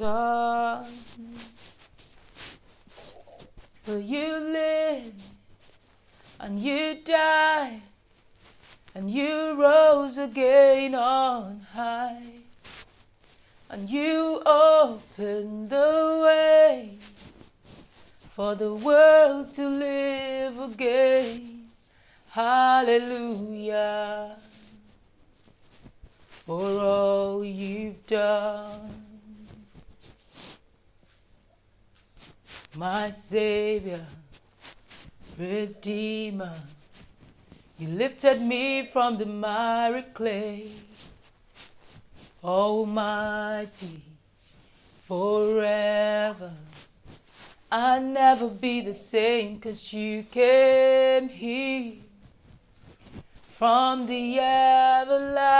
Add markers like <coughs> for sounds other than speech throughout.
Son, but you live and you die and you rose again on high and you opened the way for the world to live again. Hallelujah for all you've done. My Savior, Redeemer, you lifted me from the miry clay. Almighty, forever. I'll never be the same cause you came here from the everlasting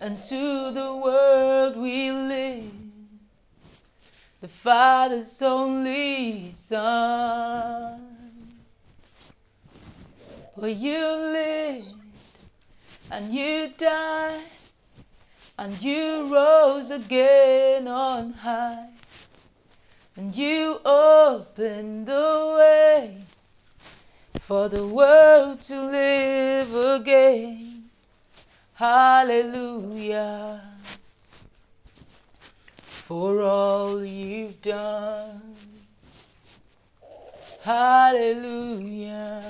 and to the world we live the Father's only Son. For you lived and you died and you rose again on high and you opened the way for the world to live again. Hallelujah. For all you've done. Hallelujah.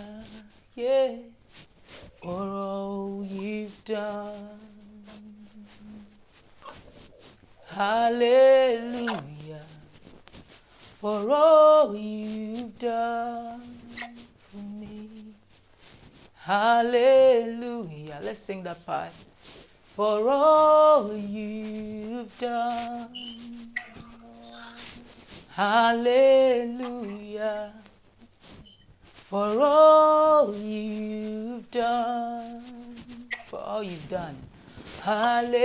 Yeah. For all you've done. Hallelujah. For all you've done for me. Hallelujah. Let's sing that part. For all you've done. Hallelujah. For all you've done. For all you've done. Hallelujah.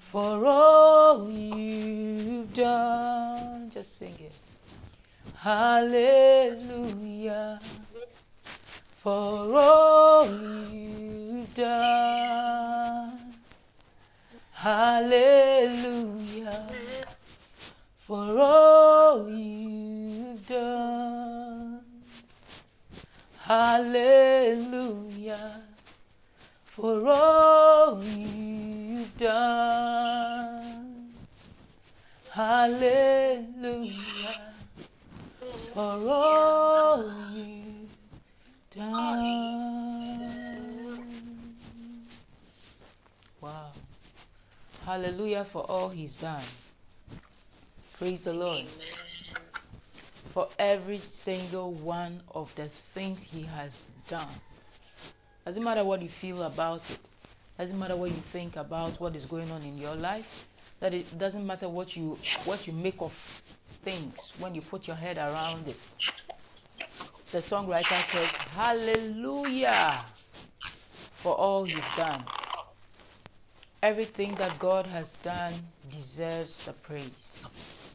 For all you've done. Just sing it. Hallelujah. For all you've done. Hallelujah. For all you've done. Hallelujah. For all you've done. Hallelujah for all you've Wow. Hallelujah for all he's done. Praise the Lord. For every single one of the things he has done. Doesn't matter what you feel about it. Doesn't matter what you think about what is going on in your life. That it doesn't matter what you what you make of things when you put your head around it. The songwriter says, Hallelujah for all he's done. Everything that God has done deserves the praise.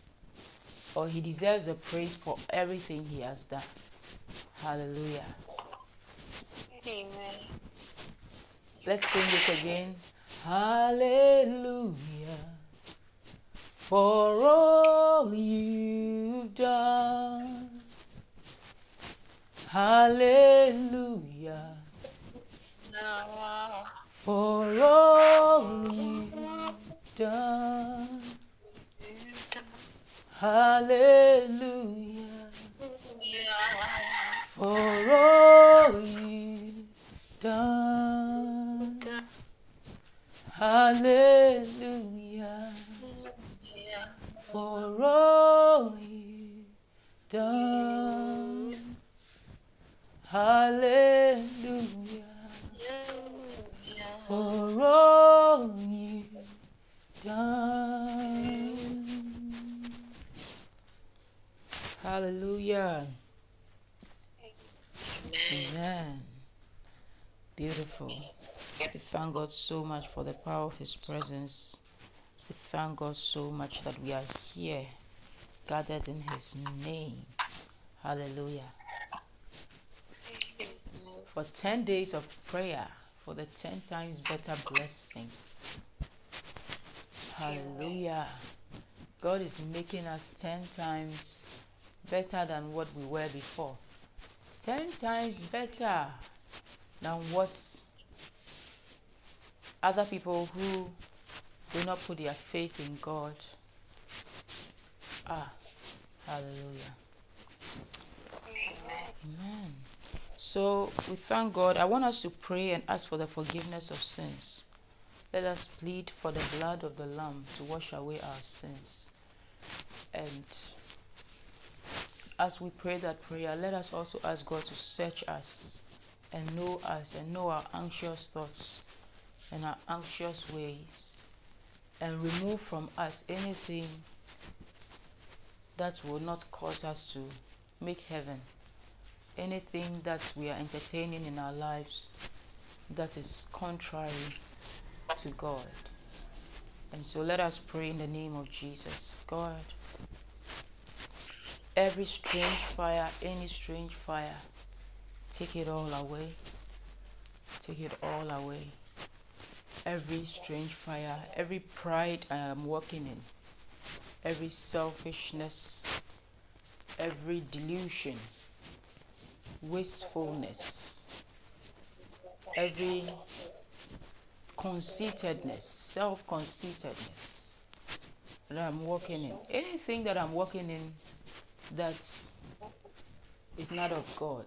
Or he deserves the praise for everything he has done. Hallelujah. Amen. Let's sing it again. Hallelujah for all you've done. Hallelujah for all you've done. Hallelujah for all you've done. Hallelujah for all you've done. Hallelujah for all you've done. Hallelujah. Amen. Beautiful. We thank God so much for the power of His presence. We thank God so much that we are here, gathered in His name. Hallelujah. For 10 days of prayer, for the 10 times better blessing. Hallelujah. God is making us 10 times better than what we were before. 10 times better than what other people who do not put their faith in God. Ah, hallelujah. Amen. So we thank God. I want us to pray and ask for the forgiveness of sins. Let us plead for the blood of the Lamb to wash away our sins. And as we pray that prayer, let us also ask God to search us and know us and know our anxious thoughts and our anxious ways and remove from us anything that will not cause us to make heaven. Anything that we are entertaining in our lives that is contrary to God. And so let us pray in the name of Jesus. God, every strange fire, any strange fire, take it all away. Take it all away. Every strange fire, every pride I am walking in, every selfishness, every delusion, wastefulness, every conceitedness, self conceitedness that I'm walking in. Anything that I'm walking in that is not of God,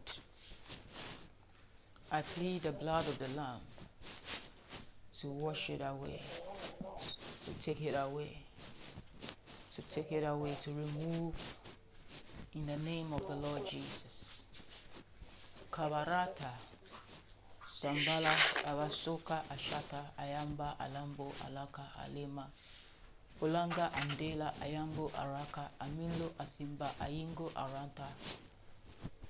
I plead the blood of the Lamb to wash it away, to take it away, to take it away, to remove in the name of the Lord Jesus. Kabarata. Sambala Awasoka Ashata Ayamba Alambo Alaka Alema. Ulanga Andela Ayambo Araka Amilo Asimba Ayingo Aranta.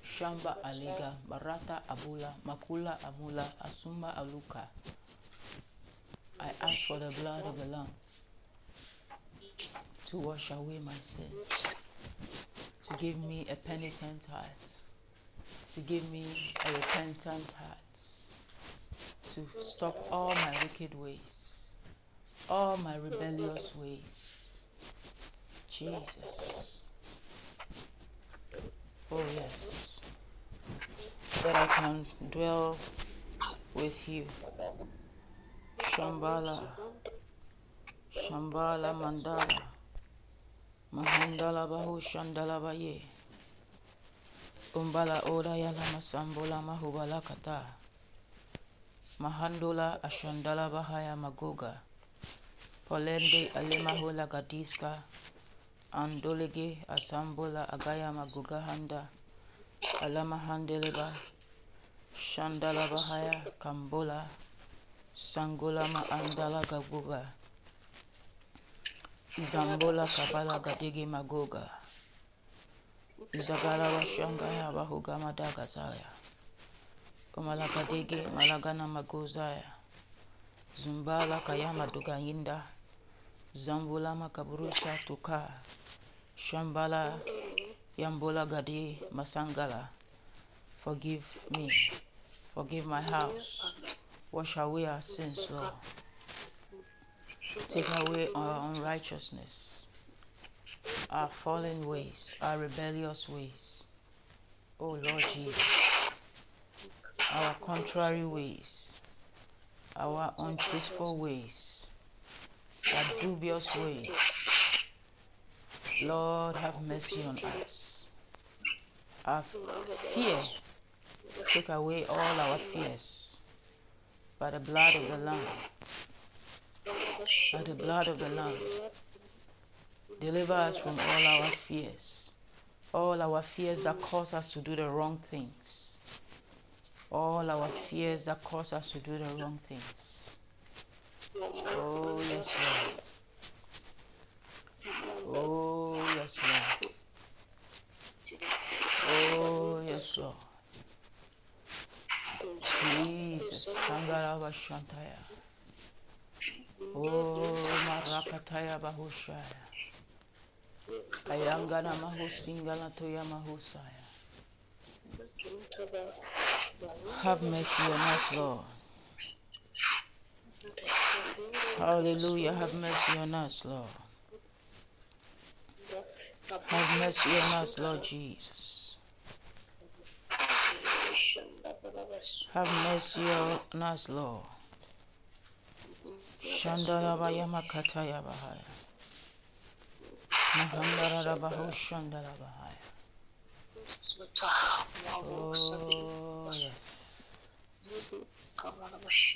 Shamba Alega Barata Abula Makula Amula Asumba Aluka. I ask for the blood of the Lamb to wash away my sins, to give me a penitent heart, to give me a repentant heart to stop all my wicked ways, all my rebellious ways. Jesus. Oh, yes. That I can dwell with you. Shambhala. Shambhala Mandala. Mahandala Bahu Shandala Baye. Umbala Oda Yala Masambola Mahubala Kata. Mahandula Ashandala Bahaya Magoga, Polende Alemahula Gadiska, Andolege Asambola Agaya Magoga Handa, Alamahandeleba, Shandala Bahaya Kambola, Sangola Andala Gabuga, Zambola Kabala Gadigi Magoga, Izagala Washangaya Bahuga Madagazaya. Umalagadege Malagana Magozaya Zumbala Kayama Dugayinda Zambula Makaburusa Tuka Shambala Yambola Gadi Masangala Forgive me Forgive my house Wash away our sins, Lord Take away our unrighteousness our fallen ways, our rebellious ways. Oh Lord Jesus our contrary ways, our untruthful ways, our dubious ways. Lord, have mercy on us. Our fear, take away all our fears by the blood of the Lamb. By the blood of the Lamb. Deliver us from all our fears, all our fears that cause us to do the wrong things all our fears that cause us to do the wrong things. Oh, yes, Lord. Oh, yes, Lord. Oh, yes, Lord. Jesus. Sangarava Shantaya. Oh, Marakataya Bahushaya. Ayangana Mahusingala Toya Mahusaya. Have mercy on us, Lord. Hallelujah. Have mercy on us, Lord. Have mercy on us, Lord Jesus. Have mercy on us, Lord. Shandarabaya makataya bahaya.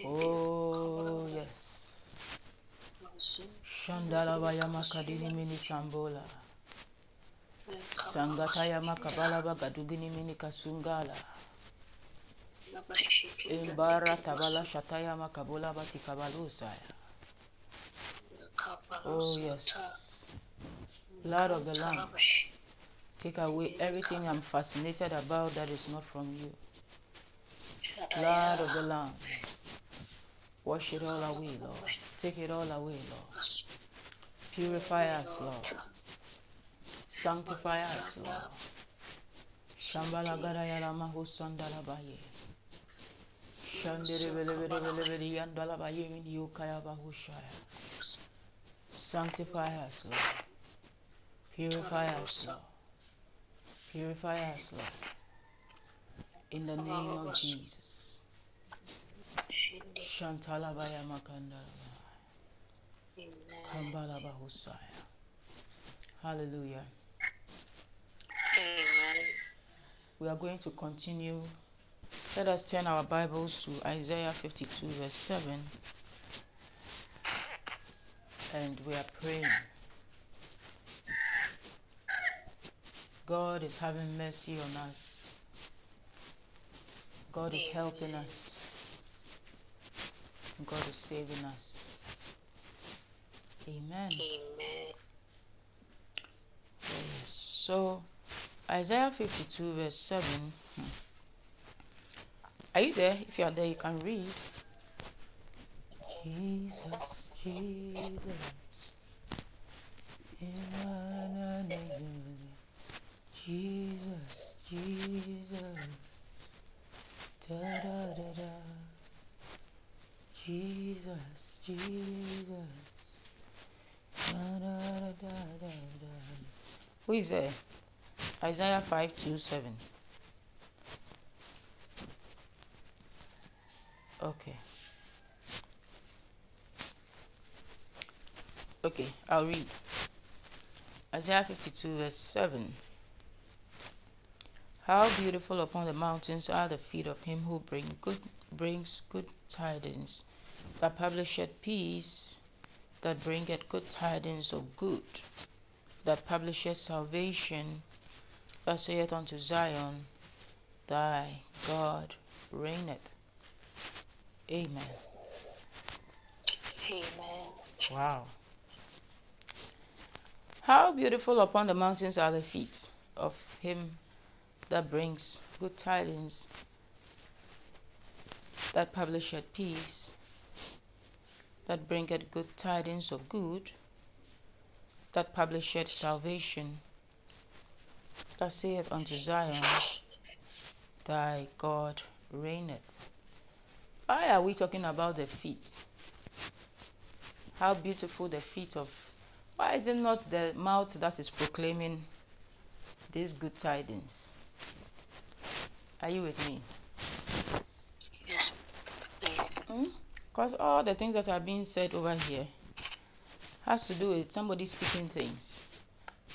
Oh, yes. Mini sambola. Sangataya makabala bagadugini mini kasungala. Imbara tabala shataya makabola batikabalusaya. Oh, yes. Lord of the Lamb, take away everything I'm fascinated about that is not from you. Lord of the Lamb, wash it all away, Lord. Take it all away, Lord. Purify us, Lord. Sanctify us, Lord. Shambhala Gadayala Mahusandala Baye. Shandere Vele Vele Vele Vele Yandala Baye Mini Yukaya Bahushaya. Sanctify us, Lord. Purify us, Lord. Purify us, Lord. In the name of Jesus. Shantala Baya Makandala Kambala Bahusaya. Hallelujah. Amen. We are going to continue. Let us turn our Bibles to Isaiah 52, verse 7. And we are praying. God is having mercy on us. God is helping us. God is saving us. Amen. Amen. Yes. So, Isaiah 52, verse 7. hmm. Are you there? If you are there, you can read. Jesus, Jesus. Emmanuel. Jesus, Jesus. Da da da da. Jesus, Jesus. Da da da da da da. Who is there? Isaiah five two seven. Okay. Okay, I'll read. Isaiah 52, verse 7. How beautiful upon the mountains are the feet of him who bring good, brings good tidings, that publisheth peace, that bringeth good tidings of good, that publisheth salvation, that saith unto Zion, Thy God reigneth. Amen. Amen. Wow. How beautiful upon the mountains are the feet of him that brings good tidings, that publisheth peace, that bringeth good tidings of good, that publisheth salvation, that saith unto Zion, Thy God reigneth. Why are we talking about the feet? How beautiful the feet of. Why is it not the mouth that is proclaiming these good tidings? Are you with me? Yes, please. Hmm? Because all the things that are being said over here has to do with somebody speaking things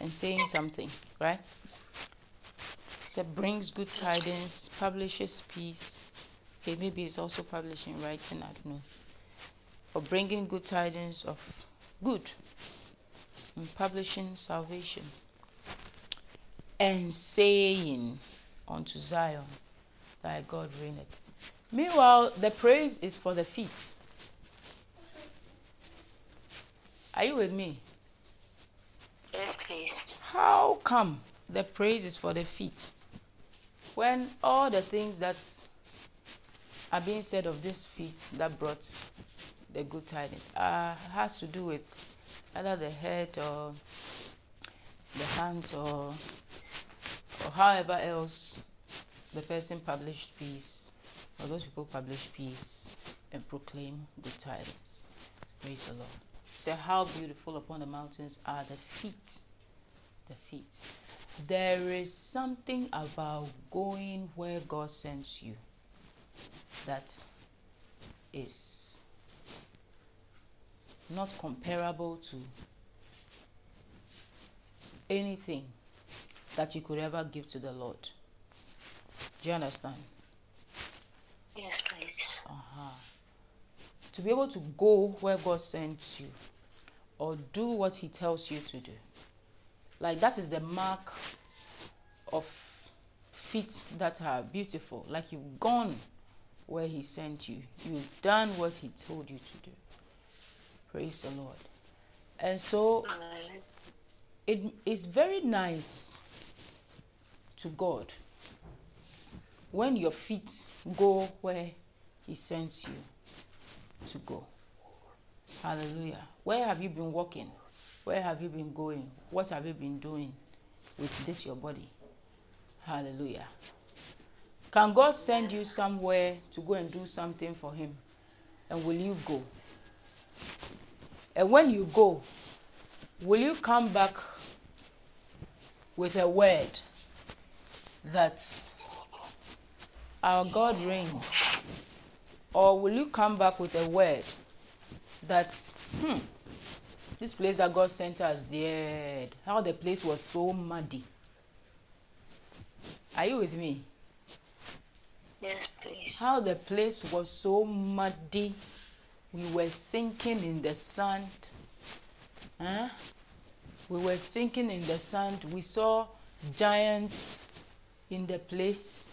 and saying something, right? So brings good tidings, publishes peace. Okay, maybe it's also publishing, writing, I don't know. Or bringing good tidings of good and publishing salvation and saying unto Zion, Thy God reigneth. Meanwhile, the praise is for the feet. Are you with me? Yes, please. How come the praise is for the feet when all the things that are being said of this feet that brought the good tidings uh, has to do with either the head or the hands or or however else the person published peace or those people published peace and proclaim good tidings. Praise the Lord. Say, How beautiful upon the mountains are the feet. The feet. There is something about going where God sends you that is not comparable to anything that you could ever give to the Lord. Do you understand? Yes, please. Uh-huh. To be able to go where God sends you or do what He tells you to do. Like that is the mark of feet that are beautiful. Like you've gone where He sent you, you've done what He told you to do. Praise the Lord. And so it is very nice to God when your feet go where He sends you to go. Hallelujah. Where have you been walking? Where have you been going? What have you been doing with this your body? Hallelujah. Can God send you somewhere to go and do something for Him? And will you go? And when you go, will you come back with a word that our God reigns? Or will you come back with a word that, hmm, this place that God sent us, dead, how the place was so muddy? Are you with me? Yes, please. How the place was so muddy. We were sinking in the sand. Huh? We were sinking in the sand. We saw giants in the place.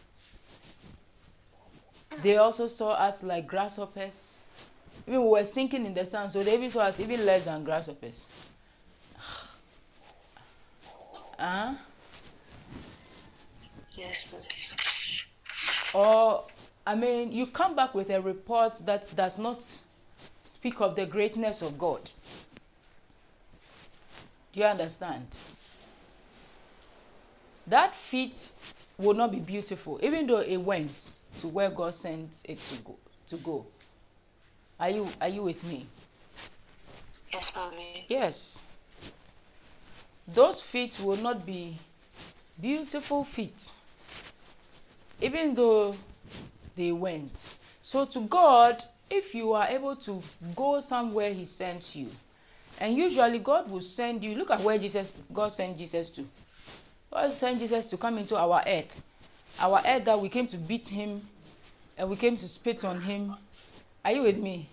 They also saw us like grasshoppers. Even we were sinking in the sand, so they even saw us even less than grasshoppers. <sighs> Huh? Yes, please. Or, I mean, you come back with a report that does not speak of the greatness of God. Do you understand? That feet will not be beautiful, even though it went to where God sent it to go. To go. Are you are you with me? Yes, mommy. Yes. Those feet will not be beautiful feet, even though they went. So, to God, if you are able to go somewhere He sent you, and usually God will send you, look at where Jesus, God sent Jesus to. God sent Jesus to come into our earth. Our earth that we came to beat Him and we came to spit on Him. Are you with me?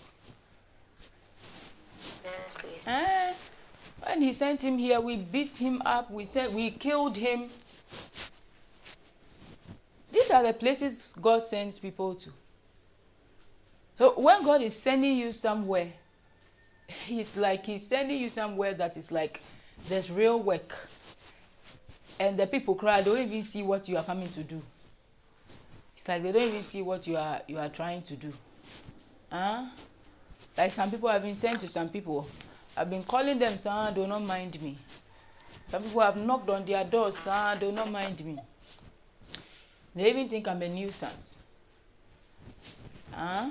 Yes, please. Eh, when he sent him here, we beat him up. We said we killed him. These are the places God sends people to. So when God is sending you somewhere, <laughs> He's like He's sending you somewhere that is like there's real work. And the people cry, they don't even see what you are coming to do. It's like they don't even see what you are you are trying to do. Huh? Like some people have been sent to some people. I've been calling them, sir, do not mind me. Some people have knocked on their doors, sir, do not mind me. They even think I'm a nuisance. Huh?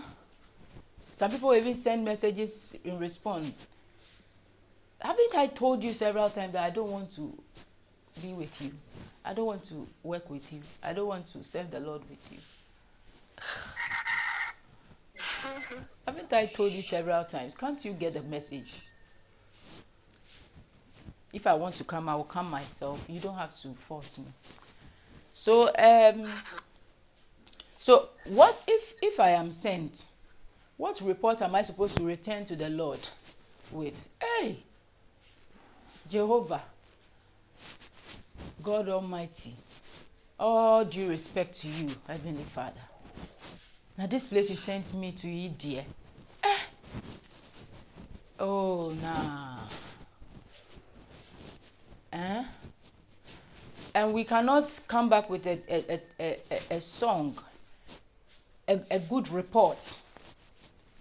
Some people even send messages in response. Haven't I told you several times that I don't want to be with you? I don't want to work with you. I don't want to serve the Lord with you. <sighs> Haven't I told you several times? Can't you get the message? If I want to come, I will come myself. You don't have to force me. So, um, so what if if I am sent? What report am I supposed to return to the Lord with? Hey, Jehovah, God Almighty, all due respect to you, Heavenly Father. Now this place you sent me to eat, dear. Eh. Oh, nah. Eh? And we cannot come back with a, a, a, a, a song, a, a good report.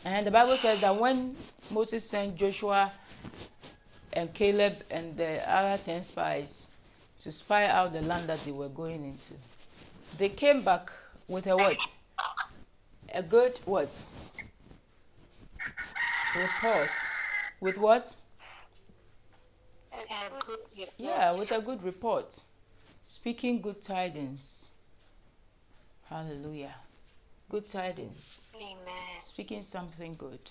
And the Bible says that when Moses sent Joshua and Caleb and the other 10 spies to spy out the land that they were going into, they came back with a what? A good what? report. With what? A good report. Yeah, with a good report. Speaking good tidings. Hallelujah. Good tidings. Amen. Speaking something good.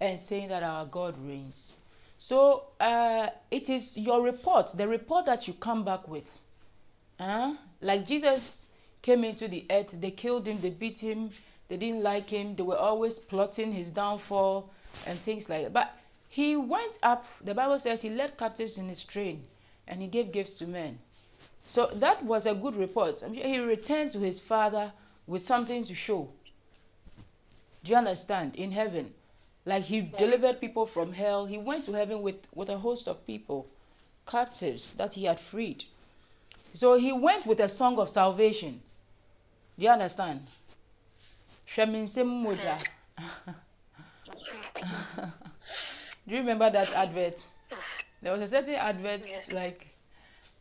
And saying that our God reigns. So uh, it is your report, the report that you come back with. Huh? Like Jesus came into the earth, they killed him, they beat him, they didn't like him, they were always plotting his downfall and things like that. But he went up, the Bible says he led captives in his train and he gave gifts to men. So that was a good report. I'm sure he returned to his father with something to show. Do you understand? In heaven. Like he delivered people from hell. He went to heaven with, with a host of people, captives that he had freed. So he went with a song of salvation. Do you understand? Sheminsem Moja. <laughs> Do you remember that advert? There was a certain advert Yes. like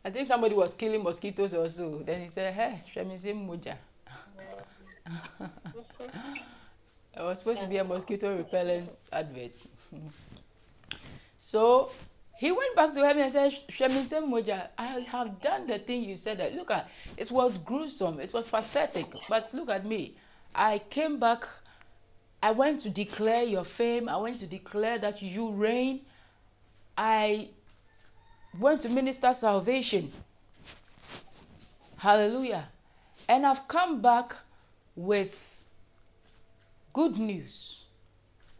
I think somebody was killing mosquitoes or so. Then he said, Hey, Sheminsem It was supposed to be a mosquito repellent advert. so he went back to heaven and said, Shemise Moja, I have done the thing you said. That. Look at it was gruesome, it was pathetic. But look at me. I came back, I went to declare your fame, I went to declare that you reign. I went to minister salvation. Hallelujah. And I've come back with good news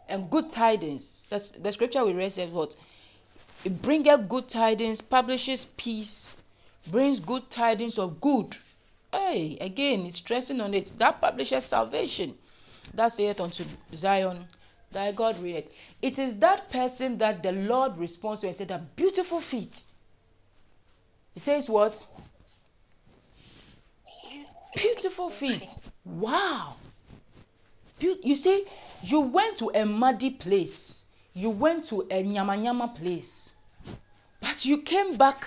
and good tidings. That's the scripture we read says what? It bringeth good tidings, publishes peace, brings good tidings of good. Hey, again, it's stressing on it. That publishes salvation. That saith unto Zion, thy God reigneth. It is that person that the Lord responds to and said, that beautiful feet. He says what? Beautiful feet. Wow. You see, you went to a muddy place. You went to a nyama nyama place. But you came back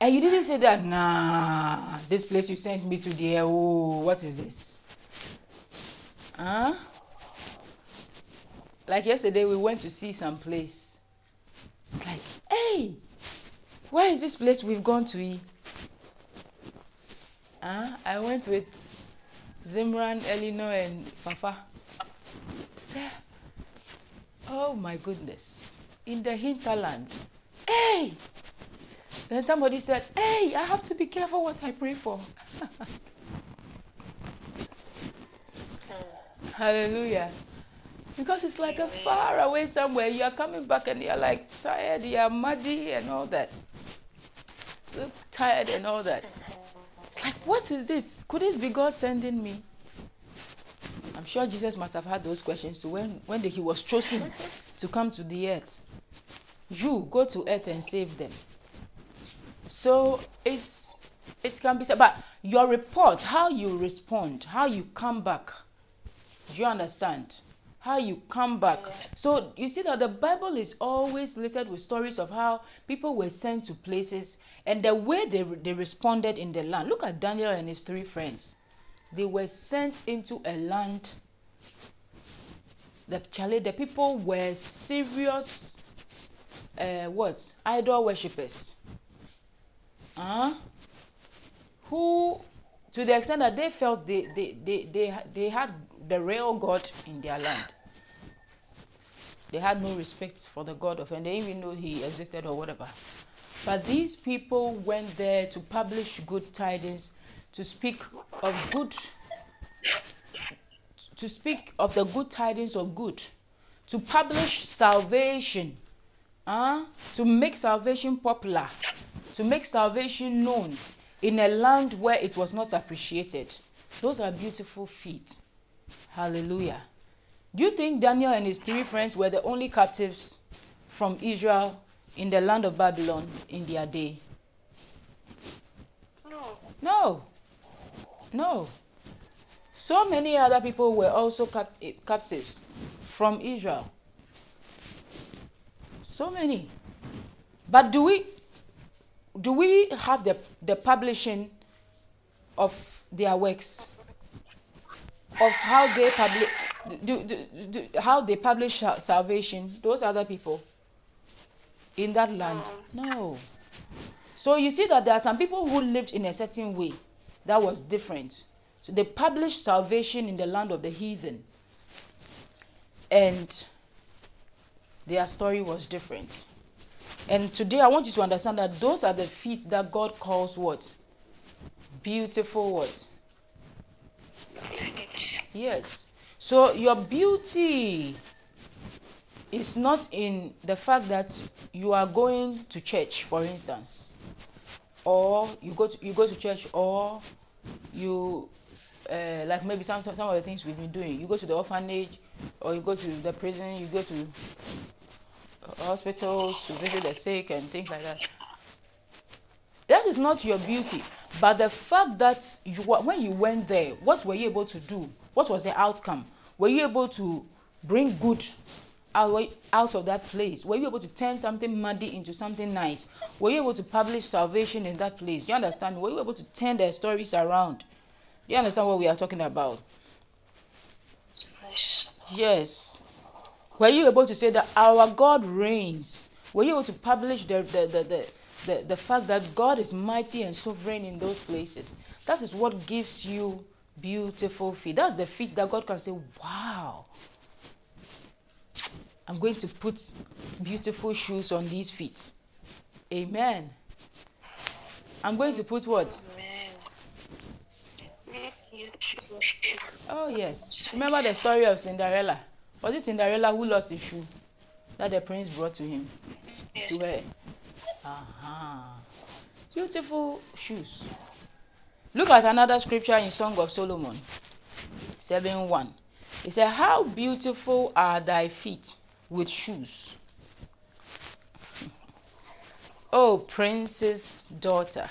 and you didn't say that, nah, this place you sent me to there, oh, what is this? Huh? Like yesterday, we went to see some place. It's like, hey, where is this place we've gone to eat? Huh? I went with Zimran, Elinor, and Fafa. Say, oh my goodness, in the hinterland. Hey! Then somebody said, hey, I have to be careful what I pray for. <laughs> Hallelujah. Because it's like a far away somewhere. You are coming back and you're like tired, you are muddy and all that. Look tired and all that. <laughs> It's like, what is this? Could this be God sending me? I'm sure Jesus must have had those questions too when, when he was chosen <laughs> to come to the earth. You go to earth and save them. So it's it can be said, but your report, how you respond, how you come back. Do you understand? How you come back. So you see that the Bible is always littered with stories of how people were sent to places and the way they, they responded in the land. Look at Daniel and his three friends. They were sent into a land. The Charlie, the people were serious uh, what? Idol worshippers. Huh? Who, to the extent that they felt they, they, they, they, they had the real God in their land. They had no respect for the God of, and they even know he existed or whatever. But these people went there to publish good tidings, to speak of good, to speak of the good tidings of good, to publish salvation, uh, to make salvation popular, to make salvation known in a land where it was not appreciated. Those are beautiful feet. Hallelujah. Do you think Daniel and his three friends were the only captives from Israel in the land of Babylon in their day? No. No. No. So many other people were also cap- eh, captives from Israel. So many. But do we do we have the, the publishing of their works? Of how they publish do, do, do, how they publish salvation, those other people in that land. Oh. No. So you see that there are some people who lived in a certain way that was different. So they published salvation in the land of the heathen. And their story was different. And today I want you to understand that those are the feet that God calls what? Beautiful what? Yes. So your beauty is not in the fact that you are going to church, for instance, or you go to you go to church, or you uh, like maybe some some of the things we've been doing. You go to the orphanage, or you go to the prison. You go to hospitals to visit the sick and things like that. That is not your beauty, but the fact that you when you went there, what were you able to do? What was the outcome? Were you able to bring good out, of that place? Were you able to turn something muddy into something nice? Were you able to publish salvation in that place? Do you understand? Were you able to turn their stories around? Do you understand what we are talking about? Yes. Yes. Were you able to say that our God reigns? Were you able to publish the, the, the, the, the, the fact that God is mighty and sovereign in those places? That is what gives you beautiful feet. That's the feet that God can say, wow, I'm going to put beautiful shoes on these feet. Amen. I'm going to put what? Oh, yes. Remember the story of Cinderella? Was it Cinderella who lost the shoe that the prince brought to him? To her? Uh-huh. Beautiful shoes. Look at another scripture in Song of Solomon 7 1. It said, How beautiful are thy feet with shoes. <laughs> Oh, o princess daughter,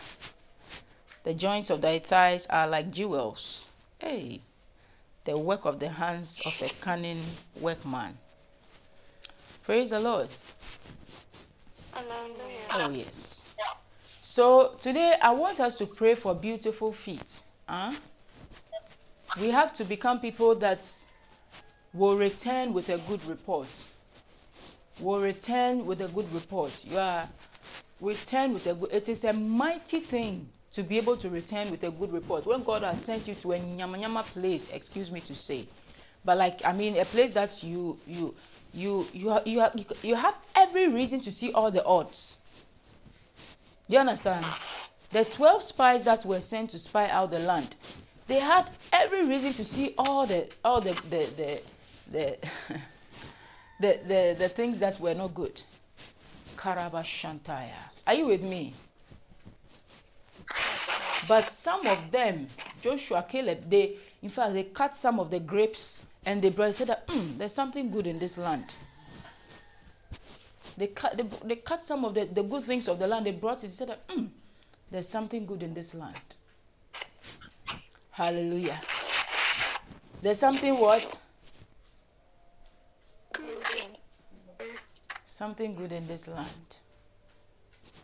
the joints of thy thighs are like jewels. Hey, the work of the hands of a cunning workman. Praise the Lord. Hallelujah. Oh, yes. So today I want us to pray for beautiful feet. Huh? We have to become people that will return with a good report. Will return with a good report. You are return with a good. It is a mighty thing to be able to return with a good report when God has sent you to a nyama nyama place. Excuse me to say, but like I mean a place that you you you you you, ha- you, you have every reason to see all the odds. Do you understand? The 12 spies that were sent to spy out the land, they had every reason to see all the all the the the the, <laughs> the, the, the things that were not good. Karabashantaya. Are you with me? But some of them, Joshua, Caleb, they in fact they cut some of the grapes and they said that mm, there's something good in this land. They cut they, they cut some of the, the good things of the land, they brought it, said that mm, there's something good in this land. Hallelujah. There's something what? Something good in this land.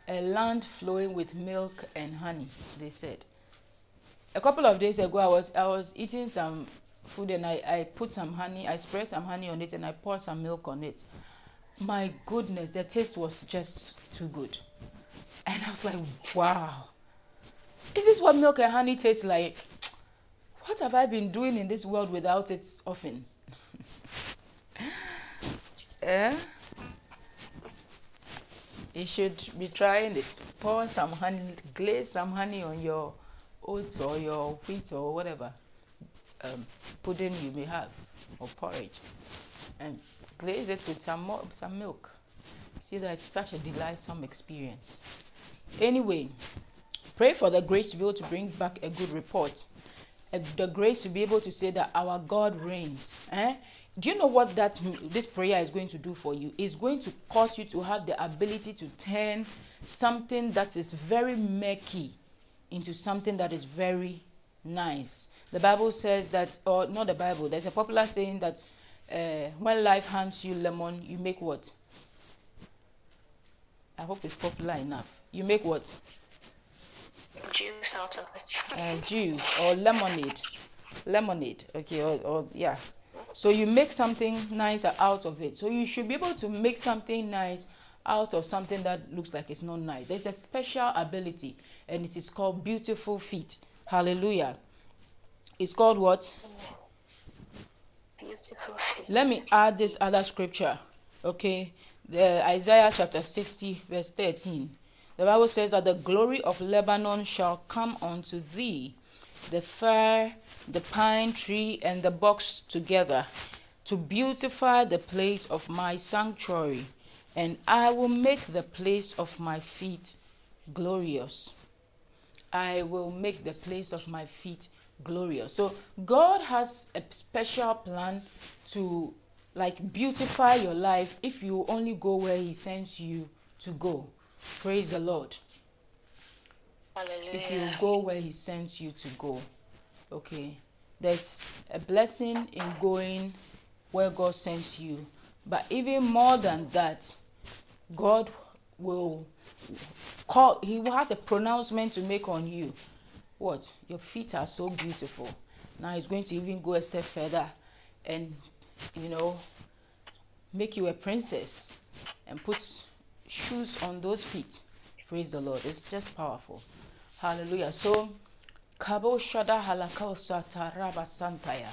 A land flowing with milk and honey, they said. A couple of days ago, I was I was eating some food and I, I put some honey, I spread some honey on it and I poured some milk on it. My goodness, the taste was just too good. And I was like, wow. Is this what milk and honey tastes like? What have I been doing in this world without <laughs> it often? eh? You should be trying it. Pour some honey, glaze some honey on your oats or your wheat or whatever um, pudding you may have or porridge, and glaze it with some more, some milk. See that it's such a delightsome experience. Anyway, pray for the grace to be able to bring back a good report. uh, The grace to be able to say that our God reigns. Eh? Do you know what that this prayer is going to do for you? It's going to cause you to have the ability to turn something that is very murky into something that is very nice. The Bible says that, or not the Bible, there's a popular saying that uh, when life hands you lemon, you make what? I hope it's popular enough. You make what? Juice out of it. Uh, juice or lemonade. Lemonade, okay, or, or yeah. So you make something nice out of it. So you should be able to make something nice out of something that looks like it's not nice. There's a special ability and it is called beautiful feet. Hallelujah. It's called what? Let me add this other scripture. Okay. The Isaiah chapter 60, verse 13. The Bible says that the glory of Lebanon shall come unto thee, the fir, the pine tree, and the box together, to beautify the place of my sanctuary, and I will make the place of my feet glorious. I will make the place of my feet glorious. So God has a special plan to like beautify your life if you only go where he sends you to go. Praise the Lord. If you go where he sends you to go. Okay. There's a blessing in going where God sends you. But even more than that, God will call he has a pronouncement to make on you. What? Your feet are so beautiful. Now he's going to even go a step further and you know make you a princess and put shoes on those feet. Praise the Lord. It's just powerful. Hallelujah. So Kabo Shada Halakausa Taraba Santaya.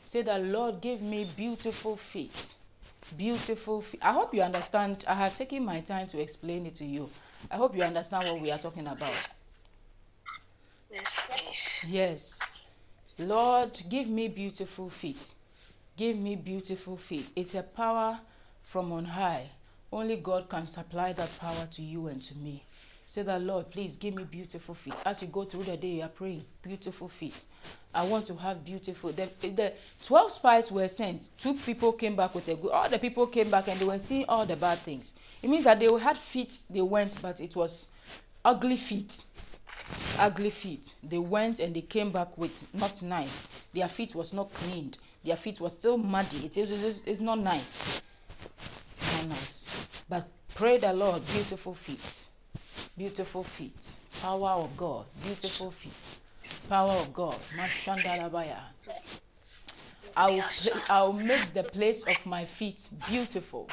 Say that Lord give me beautiful feet. Beautiful feet. I hope you understand. I have taken my time to explain it to you. I hope you understand what we are talking about. Yes. Lord, give me beautiful feet. Give me beautiful feet. It's a power from on high. Only God can supply that power to you and to me. Say that, Lord, please give me beautiful feet. As you go through the day, you are praying, beautiful feet. I want to have beautiful. The, the 12 spies were sent. Two people came back with a good. All the people came back and they were seeing all the bad things. It means that they had feet, they went, but it was ugly feet ugly feet. They went and they came back with not nice. Their feet was not cleaned. Their feet was still muddy. It is it's, it's not nice. Not nice. But pray the Lord, beautiful feet. Beautiful feet. Power of God. Beautiful feet. Power of God. Mashandalabaya. I will, I will make the place of my feet beautiful.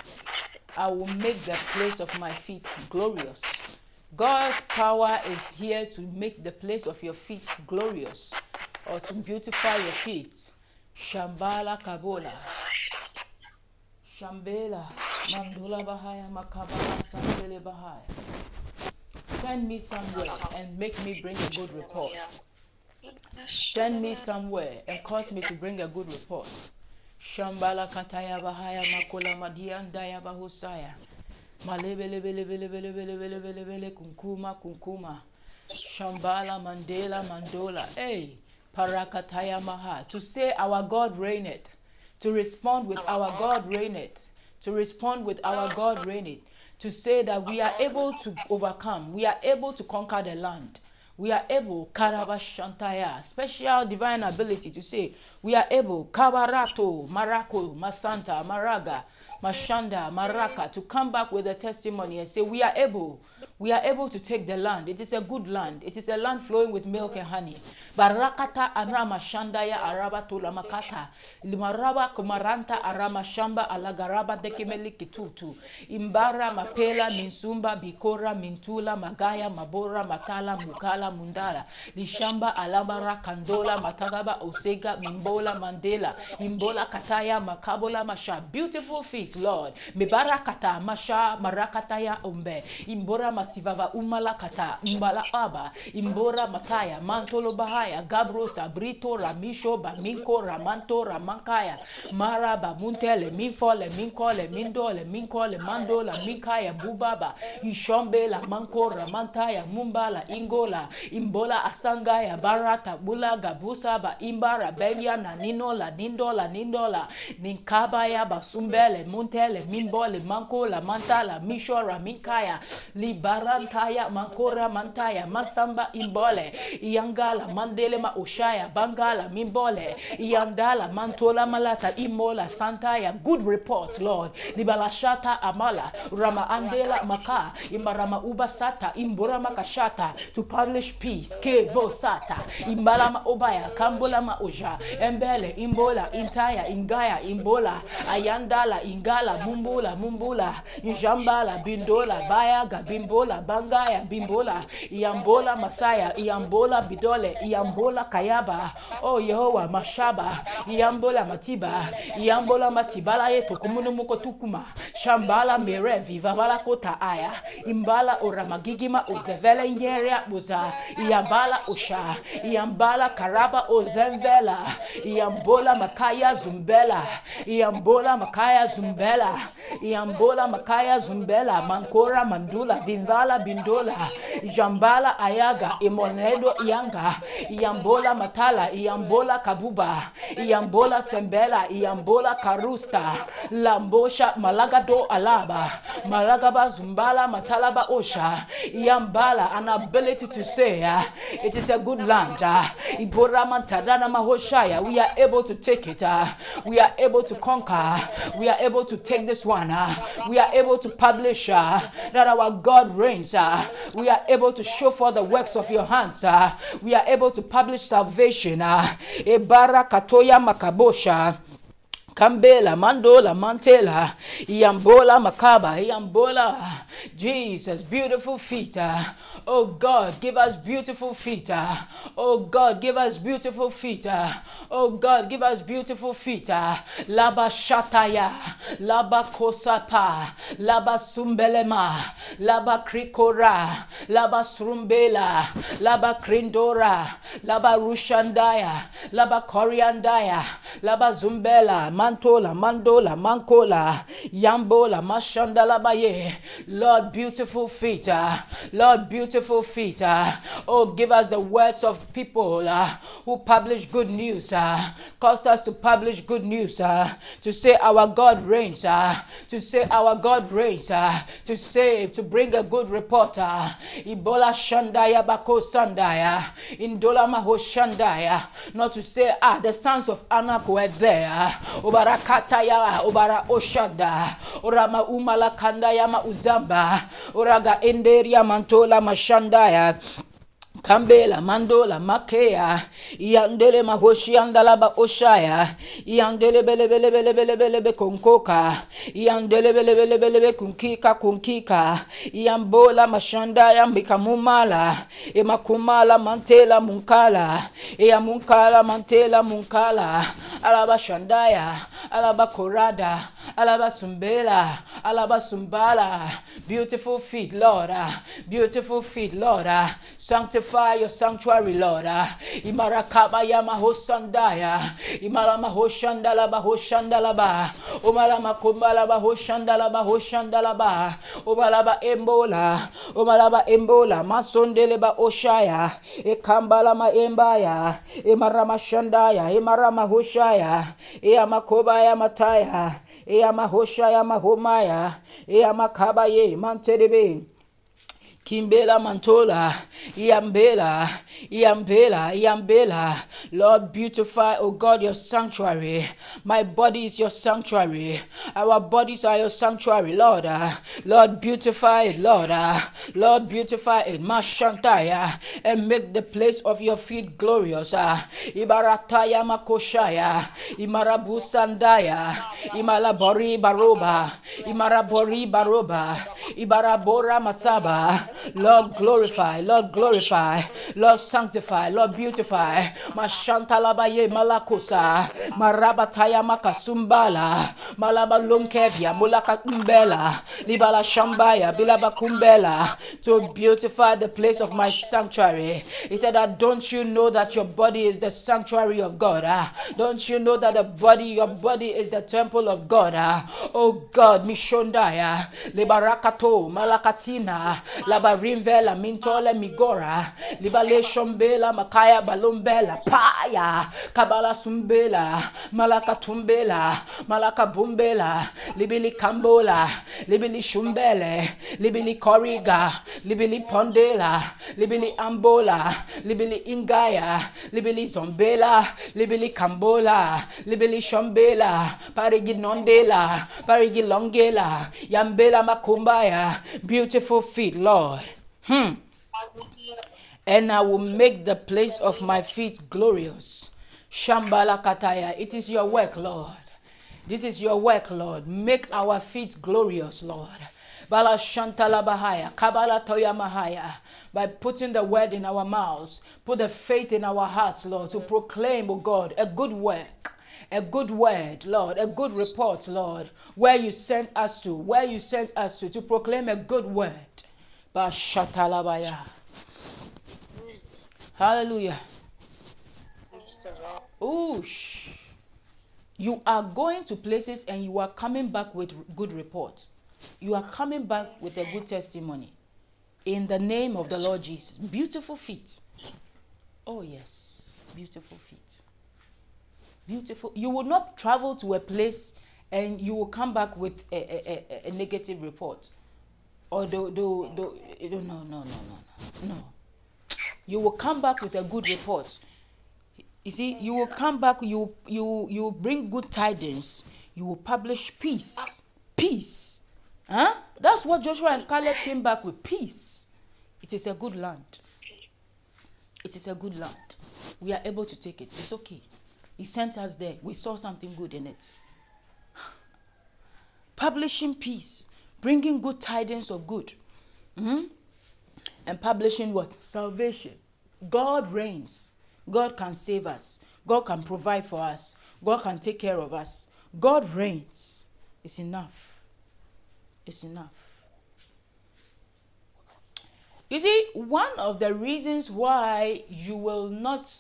I will make the place of my feet glorious. God's power is here to make the place of your feet glorious or to beautify your feet. Shambhala Kabola. Shambela. Mandula Bahaya Makabala Sambele Bahaya. Send me somewhere and make me bring a good report. Send me somewhere and cause me to bring a good report. Shambhala Kataya Bahaya Makola Madiandaya Bahusaya. Malebelebelebelebelebelebelebele kunkuma kunkuma. Shambhala Mandela Mandola. Hey, Parakataya Maha. To say our God reigneth. To respond with our God reigneth. To respond with our God reigneth. To say that we are able to overcome. We are able to conquer the land. We are able, Karabashantaya, special divine ability to say, we are able, Kabarato, Marako, Masanta, Maraga, Mashanda, Maraka, to come back with a testimony and say, we are able, we are able to take the land. It is a good land. It is a land flowing with milk and honey. Barakata arama shandaya araba tulamakata. Limaraba kumaranta arama shamba alagaraba dekimeli kitutu. Imbara mapela minsumba bikora mintula magaya mabora matala mukala mundala. Lishamba alabara kandola matagaba osega mimbola mandela. Imbola kataya makabola masha. Beautiful feet, Lord. Mibarakata masha marakataya umbe. Imbora masivava umala kata. Umbala aba. Imbora mataya. Mantolo bahaya. Gabro sabrito ramisho baminko ramanto ramankaya. Mara bamuntele minfole minkole mindole minkole mandola minkaya bubaba. Ishombe la manko ramantaya mumbala ingola. Imbola asangaya barata bula gabusa ba imbara benya na ninola nindola nindola. Ninkabaya basumbele muntele mimbole mankola mantala mishora minkaya libarantaya mankora mantaya masamba imbole iyangala mandele ma ushaya bangala mimbole iyandala mantola malata imola santaya. Good report lord. Libalashata amala rama andela maka imarama ubasata imborama kashata to publish peace ke bosata imbalama obaya kambolama oja embele imbola intaya ingaya imbola. Ayandala ingala mumbula mumbula. Injambala bindola bayaga bimbola bangaya bimbola iyambola masaya iyambola bidole iyambola kayaba. Oh yehowa mashaba iyambola matiba iyambola matibala yeto kumunumuko tukuma shambala mere viva kota aya imbala oramagigima ozevele nyeria buza iyambala usha iyambala karaba ozemvela iyambola makaya zumbela iyambola makaya zumbela iyambola makaya zumbela mankora mandula vinvala bindola jambala ayaga imonedo yanga iyambola matala iyambola kabuba iyambola sembela iyambola karusta lambosha malagado alaba malagaba zumbala matalaba osha iyambala an ability to say uh, it is a good land uh, ibora mantadana mahoshaya we are able to take it uh, we are able to conquer we are able to take this one uh, we are able to publish uh, that our God reigns uh, we are able to show for the works of your hands uh, we are able to publish salvation uh, ebara katoya makabosha Kambela, Mandola, Mantela, Iambola, Makaba, Iambola. Jesus, beautiful feet. Oh God, give us beautiful feet. Oh God, give us beautiful feet. Oh God, give us beautiful feet. Laba Shataya, Laba Kosapa, Laba Sumbelema, Laba Krikora, Laba Srumbela, Laba Krindora, Laba Rushandaya, Laba Coriandaya, Laba Zumbela, Mantola, Mandola, Mankola, Yambola, Mashandala Baye. Lord, beautiful feet. uh, Lord, beautiful feet. uh, Oh, give us the words of people uh, who publish good news. Cause us to publish good news. To say our God reigns. To say our God reigns. To say, to bring a good report. Ebola Shandaya Bako Sandaya. Indola Maho Shandaya. Not to say, ah, the sons of Anak were there. obarakataya obara oshada orama umalakandaya mauzamba oraga enderia mantola mashandaya. Kambela mandola makea iandele mahoshi andalaba oshaya iandele bele bele bele bele bele be konkoka iandele bele bele bele be kunkika kunkika iambola mashanda yambika mumala emakumala mantela munkala ea munkala mantela munkala alaba shandaya alaba korada alaba sumbela alaba sumbala beautiful feet lord. Beautiful feet lord. Sanctify your sanctuary lord. Imarakaba ya mahosandaya imala mahoshandala bahoshandalaba umala makumbala bahoshandala bahoshandalaba umalaba embola umalaba embola masondele ba oshaya ekambala maembaya emaramashandaya emaramahoshaya eamakobaya mataya eamahoshaya mahomaya eamakabaye manterebe Kimbela Mantola, Iambela, Iambela, Iambela. Lord, beautify, oh God, your sanctuary. My body is your sanctuary. Our bodies are your sanctuary, Lord. ah. Lord, beautify it, Lord. ah. Lord, beautify it. Mashantaya, and make the place of your feet glorious. ah. Ibarataya Makoshaya, Imarabusandaya, Imalabori Baroba, Imarabori Baroba, Ibarabora Masaba. Lord, glorify, Lord, glorify, Lord, sanctify, Lord, beautify. Mashantalabaye malakosa, marabataya makasumbala, malaba lonkevia, mulaka umbela, libala shambaya, bilaba kumbela, to beautify the place of my sanctuary. He said that don't you know that your body is the sanctuary of God? ah? Don't you know that the body, your body is the temple of God? ah? Oh God, mishondaya, libarakato, malakatina, la Kalaba rimvela mintole migora. Libale shombela makaya balumbela paya. Kabala sumbela. Malaka tumbela. Malaka bumbela. Libili kambola. Libili shumbele. Libili koriga. Libili pondela. Libili ambola. Libili ingaya. Libili zombela. Libili kambola. Libili shombela. Parigi nondela. Parigi longela. Yambela makumbaya. Beautiful feet, Lord. Hmm. And I will make the place of my feet glorious. Shambhala kataya. It is your work, Lord. This is your work, Lord. Make our feet glorious, Lord. Bala Shantala Bahaya, Kabala Toya Mahaya, by putting the word in our mouths, put the faith in our hearts, Lord, to proclaim, oh God, a good work, a good word, Lord, a good report, Lord, where you sent us to, where you sent us to, to proclaim a good word. Bashatalabaya. Hallelujah. Oosh. You are going to places and you are coming back with good reports. You are coming back with a good testimony. In the name of the Lord Jesus. Beautiful feet. Oh, yes. Beautiful feet. Beautiful. You will not travel to a place and you will come back with a, a, a, a negative report. Or do, do, do, no, no, no, no, no. No. You will come back with a good report. You see, you will come back, you you you bring good tidings, you will publish peace. Peace. Huh? That's what Joshua and Caleb came back with peace. It is a good land. It is a good land. We are able to take it. It's okay. He sent us there. We saw something good in it. Publishing peace, bringing good tidings of good. Mhm. and publishing what? Salvation. God reigns. God can save us. God can provide for us. God can take care of us. God reigns. It's enough. It's enough. You see, one of the reasons why you will not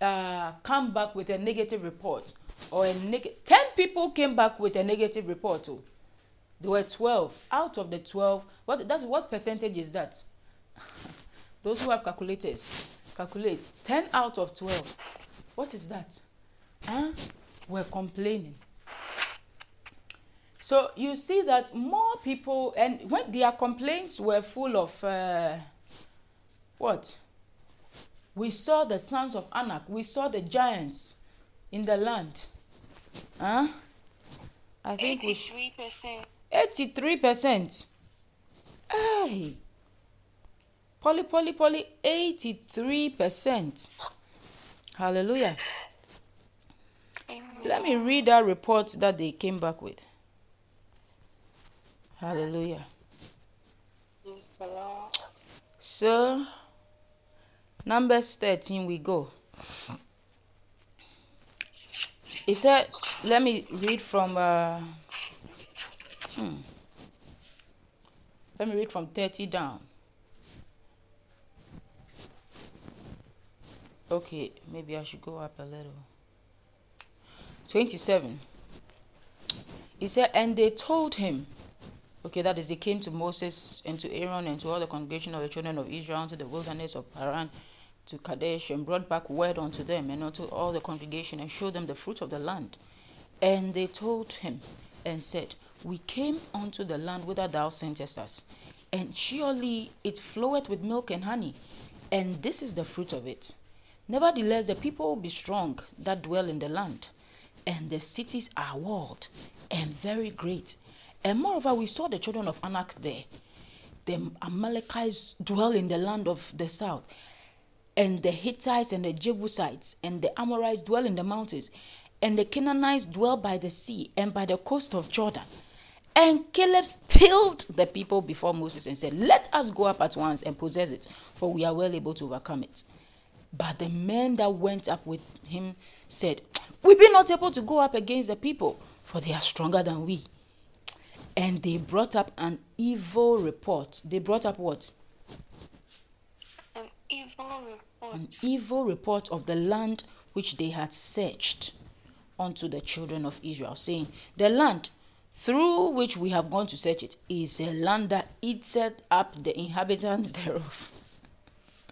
uh, come back with a negative report or a neg- 10 people came back with a negative report. Oh. There were 12. Out of the 12, what, that's, what percentage is that? <laughs> Those who have calculators, calculate. 10 out of 12. What is that? Huh? We're complaining. So you see that more people, and when their complaints were full of uh, what? We saw the sons of Anak, we saw the giants in the land. Huh? I think 83% eighty three percent. Hey. Poly poly poly eighty three percent. Hallelujah. Let me read that report that they came back with. Hallelujah. So numbers 13 we go. He said let me read from uh, hmm. let me read from 30 down. Okay, maybe I should go up a little. 27. He said, And they told him, okay, that is, they came to Moses and to Aaron and to all the congregation of the children of Israel unto the wilderness of Paran to Kadesh and brought back word unto them and unto all the congregation and showed them the fruit of the land. And they told him and said, We came unto the land whither thou sentest us, and surely it floweth with milk and honey, and this is the fruit of it. Nevertheless, the people will be strong that dwell in the land, and the cities are walled and very great. And moreover, we saw the children of Anak there. The Amalekites dwell in the land of the south, and the Hittites and the Jebusites and the Amorites dwell in the mountains, and the Canaanites dwell by the sea and by the coast of Jordan. And Caleb stilled the people before Moses and said, Let us go up at once and possess it, for we are well able to overcome it. But the men that went up with him said, We be not able to go up against the people, for they are stronger than we. And they brought up an evil report. They brought up what? An evil report. An evil report of the land which they had searched unto the children of Israel, saying, The land through which we have gone to search it, is a land that eateth up the inhabitants thereof.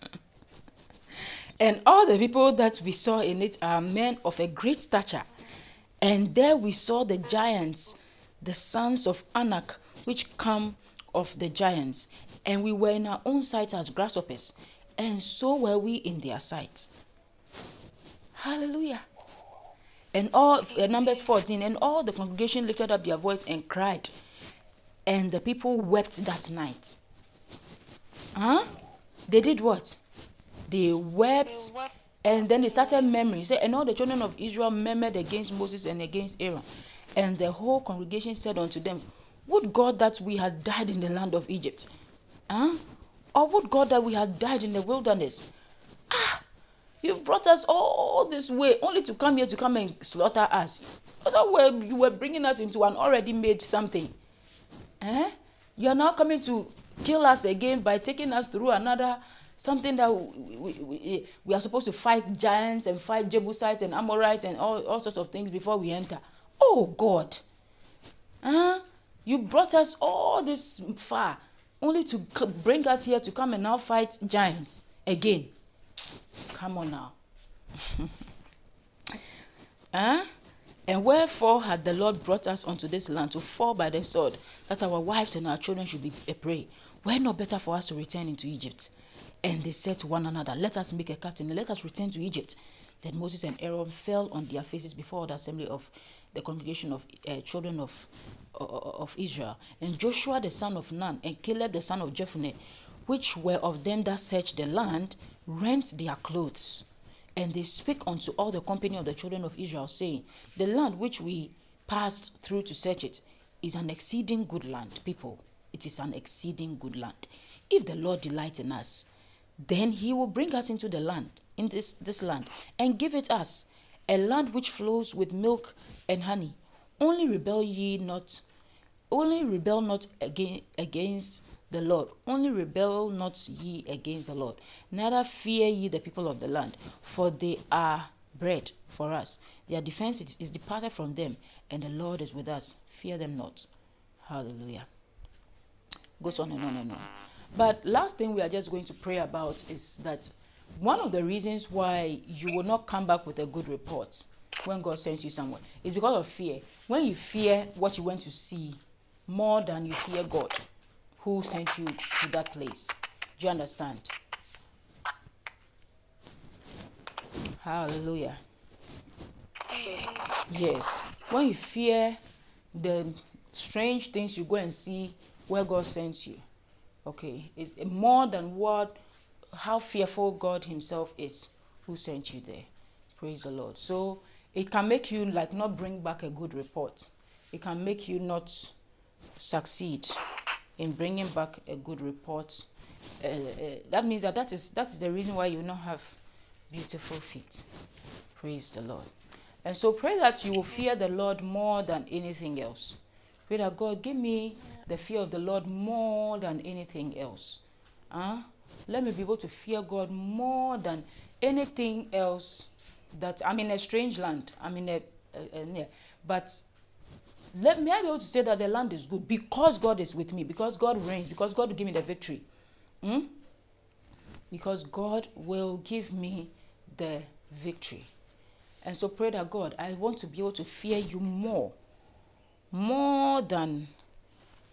<laughs> and all the people that we saw in it are men of a great stature. And there we saw the giants, the sons of Anak, which come of the giants. And we were in our own sight as grasshoppers, and so were we in their sight. Hallelujah. And all uh, Numbers 14, and all the congregation lifted up their voice and cried, and the people wept that night. Huh? They did what? They wept, they wept. and then they started murmuring. Say, and all the children of Israel murmured against Moses and against Aaron. And the whole congregation said unto them, Would God that we had died in the land of Egypt? Huh? Or would God that we had died in the wilderness? Ah, You've brought us all this way only to come here to come and slaughter us. Otherwise, you were bringing us into an already made something. Eh? You are now coming to kill us again by taking us through another something that we, we, we, we are supposed to fight giants and fight Jebusites and Amorites and all, all sorts of things before we enter. Oh God. Huh? You brought us all this far only to bring us here to come and now fight giants again. Come on now. <laughs> huh? And wherefore had the Lord brought us unto this land to fall by the sword, that our wives and our children should be a prey? Were not better for us to return into Egypt? And they said to one another, Let us make a captain, and let us return to Egypt. Then Moses and Aaron fell on their faces before the assembly of the congregation of uh, children of, uh, of Israel. And Joshua the son of Nun, and Caleb the son of Jephunneh, which were of them that searched the land, rent their clothes. And they speak unto all the company of the children of Israel, saying, The land which we passed through to search it is an exceeding good land. People, it is an exceeding good land. If the Lord delight in us, then he will bring us into the land, in this, this land, and give it us, a land which flows with milk and honey. Only rebel ye not, only rebel not against, against the Lord. Only rebel not ye against the Lord. Neither fear ye the people of the land, for they are bread for us. Their defense is departed from them, and the Lord is with us. Fear them not. Hallelujah. Goes on and on and on. But last thing we are just going to pray about is that one of the reasons why you will not come back with a good report when God sends you somewhere is because of fear. When you fear what you went to see more than you fear God, who sent you to that place. Do you understand? Hallelujah. Yes. When you fear the strange things you go and see where God sent you, okay, it's more than what how fearful God Himself is who sent you there. Praise the Lord. So it can make you like not bring back a good report. It can make you not succeed in bringing back a good report. Uh, uh, that means that that is that is the reason why you not have beautiful feet. Praise the Lord. And so pray that you will fear the Lord more than anything else. Pray that God give me the fear of the Lord more than anything else. Huh? Let me be able to fear God more than anything else that I'm in a strange land. I'm in a, a, a but let me I be able to say that the land is good because God is with me, because God reigns, because God will give me the victory. Hmm? Because God will give me the victory. And so pray that God, I want to be able to fear you more, more than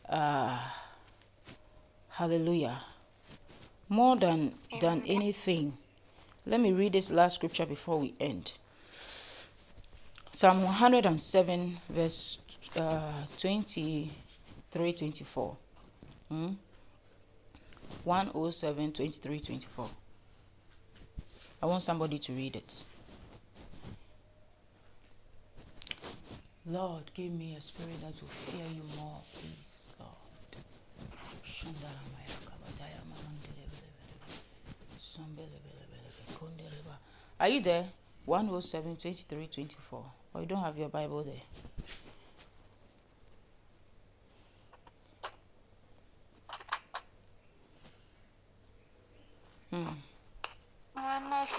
uh, hallelujah, more than than anything. Let me read this last scripture before we end. Psalm 107, verse uh, 23 24. Hmm? 107 23 24. I want somebody to read it. Lord, give me a spirit that will fear you more, please, Lord. Are you there? 107 23 24. Or you don't have your Bible there?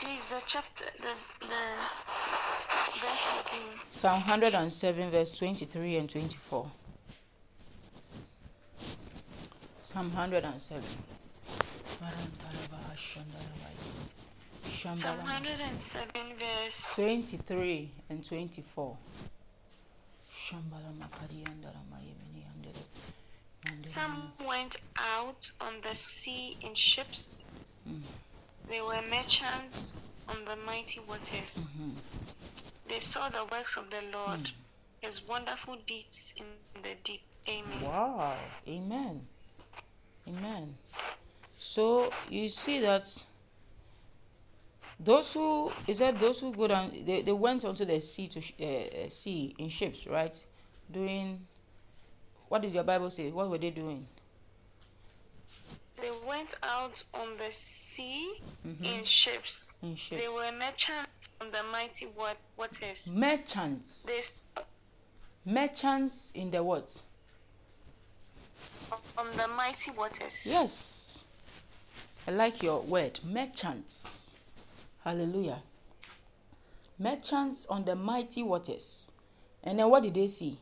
please, the chapter, the, the verse Psalm 107, verse 23 and 24. Psalm 107. Psalm 107, verse 23 and 24. Some went out on the sea in ships. Mm. They were merchants on the mighty waters. Mm-hmm. They saw the works of the Lord, mm. his wonderful deeds in the deep. Amen. Wow. Amen. Amen. So you see that those who is said those who go down they, they went onto the sea to sh- uh, sea in ships right doing what did your bible say what were they doing They went out on the sea mm-hmm. in ships. in ships. They were merchants on the mighty wa- waters. merchants. They merchants in the what? On the mighty waters. yes. I like your word merchants. Hallelujah. Merchants on the mighty waters. And then what did they see?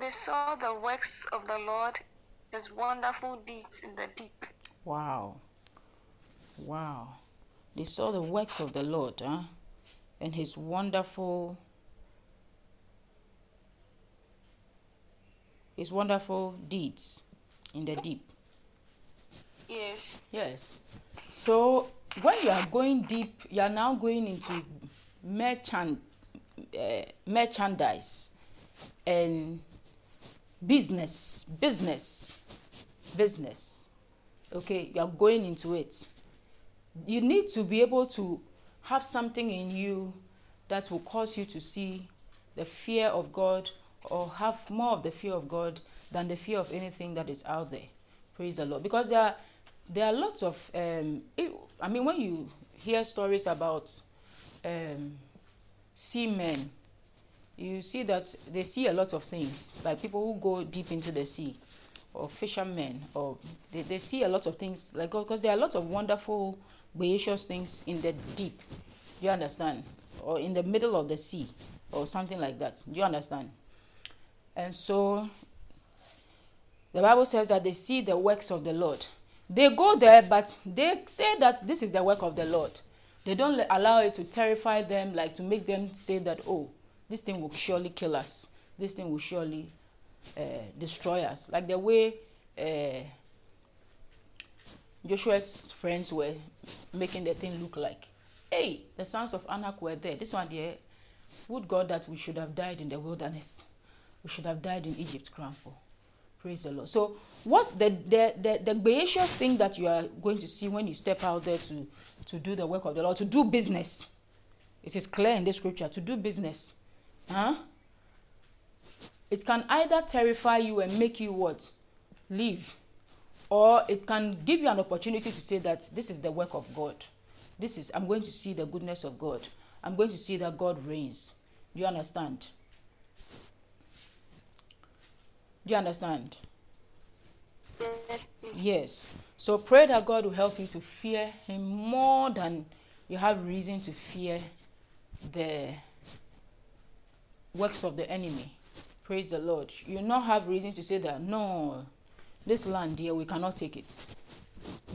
They saw the works of the Lord, his wonderful deeds in the deep. Wow. Wow. They saw the works of the Lord, huh? And his wonderful his wonderful deeds in the deep. Yes. Yes. So when you are going deep, you are now going into merchant uh, merchandise and business, business, business. Okay, you are going into it. You need to be able to have something in you that will cause you to see the fear of God or have more of the fear of God than the fear of anything that is out there. Praise the Lord. Because there are there are lots of um it, I mean when you hear stories about um seamen you see that they see a lot of things like people who go deep into the sea or fishermen or they, they see a lot of things like because there are a lot of wonderful gracious things in the deep. Do you understand? Or in the middle of the sea or something like that. Do you understand? And so the bible says that they see the works of the lord. They go there but they say that this is the work of the lord. They don't allow it to terrify them like to make them say that oh this thing will surely kill us. This thing will surely uh, destroy us. Like the way uh, joshua's friends were making the thing look like hey the sons of anak were there. This one there would god that we should have died in the wilderness? We should have died in egypt for praise the lord. So what the the the, the gracious thing that you are going to see when you step out there to to do the work of the lord to do business. It is clear in the scripture to do business. Huh it can either terrify you and make you what? Leave. Or it can give you an opportunity to say that this is the work of god. This is i'm going to see the goodness of god. I'm going to see that god reigns. Do you understand? Do you understand? Yes. So pray that God will help you to fear Him more than you have reason to fear the works of the enemy. Praise the Lord. You not have reason to say that no, this land here we cannot take it.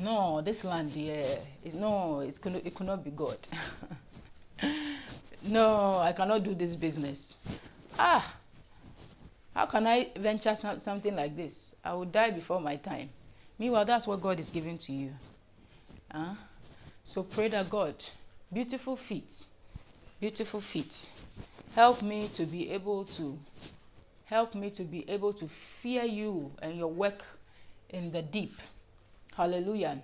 No, this land here is no, it could it could not be God. <laughs> no, I cannot do this business. Ah, how can I venture some, something like this? I will die before my time. Meanwhile, that's what God is giving to you. Huh? So pray that God, beautiful feet, beautiful feet, help me to be able to, help me to be able to fear you and your work in the deep. Hallelujah.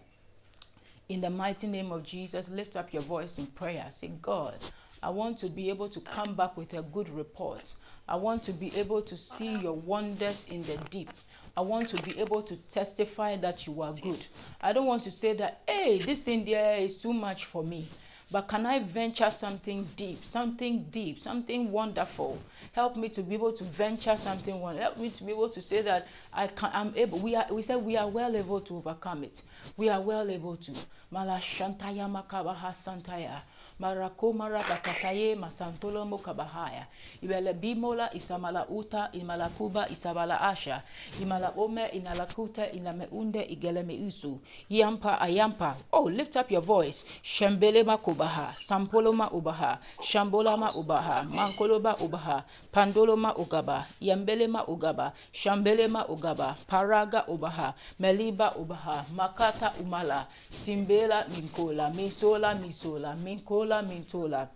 In the mighty name of Jesus, lift up your voice in prayer. Say, God, I want to be able to come back with a good report. I want to be able to see your wonders in the deep. I want to be able to testify that you are good. I don't want to say that, hey, this thing there is too much for me. But can I venture something deep, something deep, something wonderful? Help me to be able to venture something wonderful. Help me to be able to say that I can, I'm able. We are. We said we are well able to overcome it. We are well able to. Malashantaya makabaha santaya. Marako marabakataye masantolo mokabahaya ibele bimola isamala uta imalakuba isabala asha. Imala ome inalakuta inameunde igeleme usu. Yampa ayampa. Oh lift up your voice. Shembele makubaha sampoloma ubaha. Shambolama ubaha. Mankoloba ubaha. Pandoloma ugaba. Yambelema ugaba. Shambelema ugaba. Paraga ubaha. Meliba ubaha. Makata umala. Simbela minkola. Misola misola. Minkola Mintola.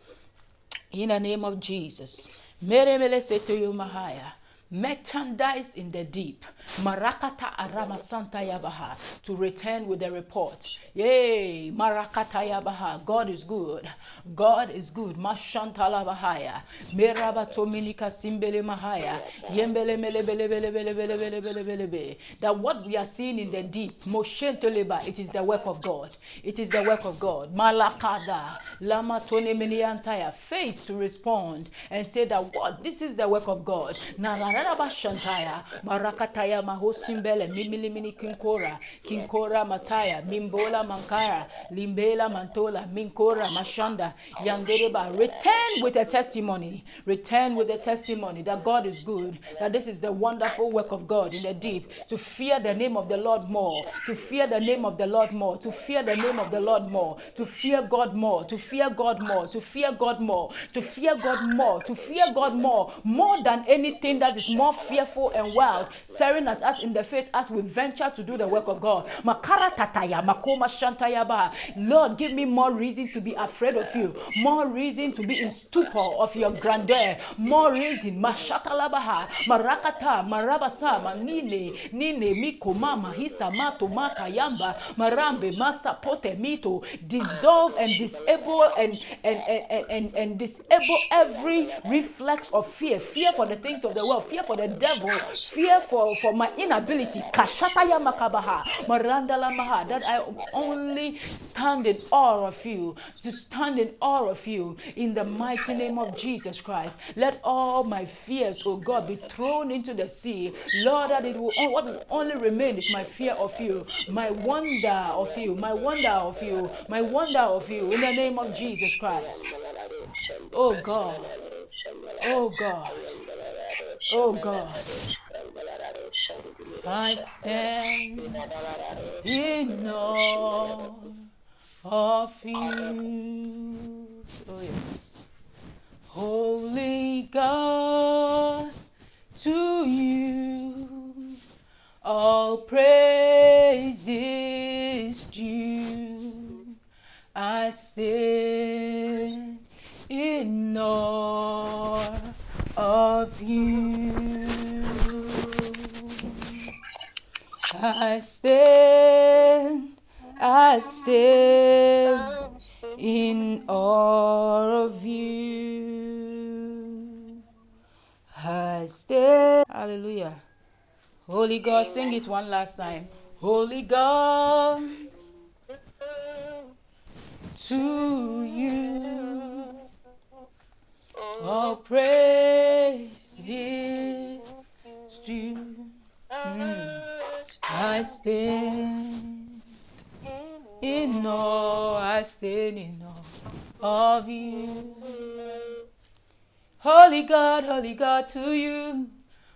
In the name of Jesus. Meremele Seto Mahaya merchandise in the deep. Marakata Arama Santa Yabaha to return with the report. Yay, Marakata Yabaha. God is good. God is good. Mashantala Bahaya. Meraba Tominika Simbele Mahaya. Yembele Mele Bele Bele Bele Bele Bele Bele Bele. That what we are seeing in the deep, Moshentoleba, it is the work of God. It is the work of God. Malakada. Lama Tone Miniantaya. Faith to respond and say that what? This is the work of God. Narara Raraba Shantaya, Marakataya Mahosimbele, Mimilimini Kinkora, Kinkora Mataya, Mimbola Mankara, Limbela Mantola, Minkora Mashanda, Yandereba. Return with a testimony. Return with a testimony that God is good, that this is the wonderful work of God in the deep. To fear the name of the Lord more, to fear the name of the Lord more, to fear the name of the Lord more, to fear God more, to fear God more, to fear God more, to fear God more, to fear God more, more than anything that is more fearful and wild, staring at us in the face as we venture to do the work of God. Makara tataya, makoma. Lord, give me more reason to be afraid of you, more reason to be in stupor of your grandeur, more reason. Mashatalabaha, marakata, marabasa, manine, nine, miko, mama, hisa, mato, yamba, marambe, mito, dissolve and disable and and, and, and, and disable every reflex of fear, fear for the things of the world, fear for the devil, fear for, for my inabilities. Kashataya makabaha, marandala maha, that I only stand in awe of you, to stand in awe of you in the mighty name of Jesus Christ. Let all my fears, oh God, be thrown into the sea. Lord, that it will what will only remain is my fear of you, my wonder of you, my wonder of you, my wonder of you in the name of Jesus Christ. Oh God. Oh God. Oh God, I stand in awe of you. Oh yes. Holy God, to you all praise is due. I stand I stand, I stand in awe of you. I stand. Hallelujah. Holy God, sing it one last time. Holy God, to you all praise is due. Mm. I stand in awe, I stand in awe of you. Holy God, holy God, to you,